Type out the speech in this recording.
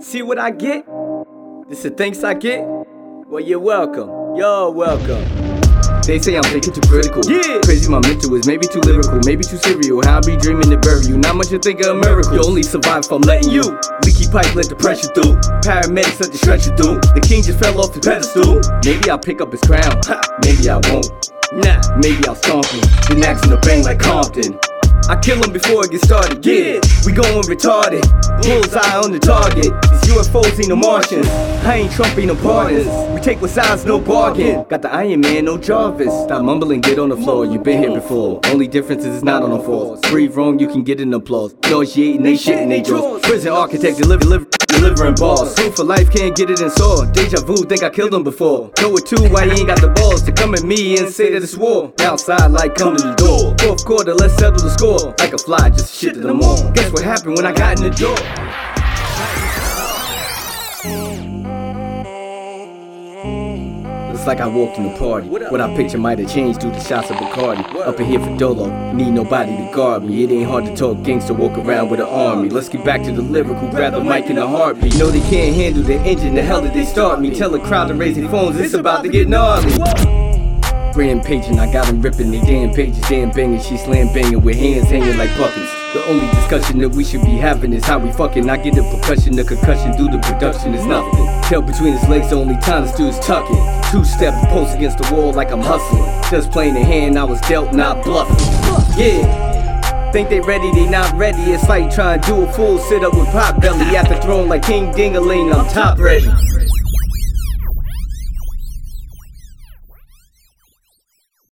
See what I get? This the thanks I get? Well, you're welcome. You're welcome. They say I'm thinking too critical. Yeah. Crazy my mental is maybe too lyrical, maybe too serial. How I be dreaming to bury you. Not much you think of a miracle. You only survive if I'm letting you. Leaky pipe let the pressure through. Paramedics let the stretcher through. The king just fell off his pedestal. Maybe I'll pick up his crown. Ha, Maybe I won't. Nah. Maybe I'll stomp him. Then axe in the bang like Compton. I kill him before it gets started. Yeah, we going retarded. Bullseye on the target. UFOs ain't no Martians. I ain't Trump, ain't no pardons. We take what size, no bargain. Got the Iron Man, no Jarvis. Stop mumbling, get on the floor. You've been here before. Only difference is it's not on the floor. Breathe wrong, you can get an applause. Nauseating, they shit in they drawers. Prison architect deliver, deliver, delivering balls. Food for life, can't get it in store. Deja vu, think I killed him before. Know it too, why he ain't got the balls to come at me and say that it's war. Outside, like come to the door. Fourth quarter, let's settle the score. Like a fly, just shit that I'm on. Guess what happened when I got in the door? Like I walked in the party. What I picture might have changed due to shots of Bacardi. Up in here for Dolo, need nobody to guard me. It ain't hard to talk gangster, walk around with an army. Let's get back to the lyrical, grab the mic in a heartbeat. Know they can't handle the engine, the hell did they start me? Tell the crowd to raise their phones, it's about to get gnarly. Rampaging, I got them ripping they damn pages, damn banging. She slam banging with hands hanging like buckets. The only discussion that we should be having is how we fucking. I get the percussion, the concussion, do the production is nothing. Tail between his legs, the only time this dude's tucking. Two step post against the wall like I'm hustling. Just playing the hand I was dealt, not bluffing. Yeah. Think they ready, they not ready. It's like trying to do a full sit up with pop belly the throne like King Dingaling. I'm top ready.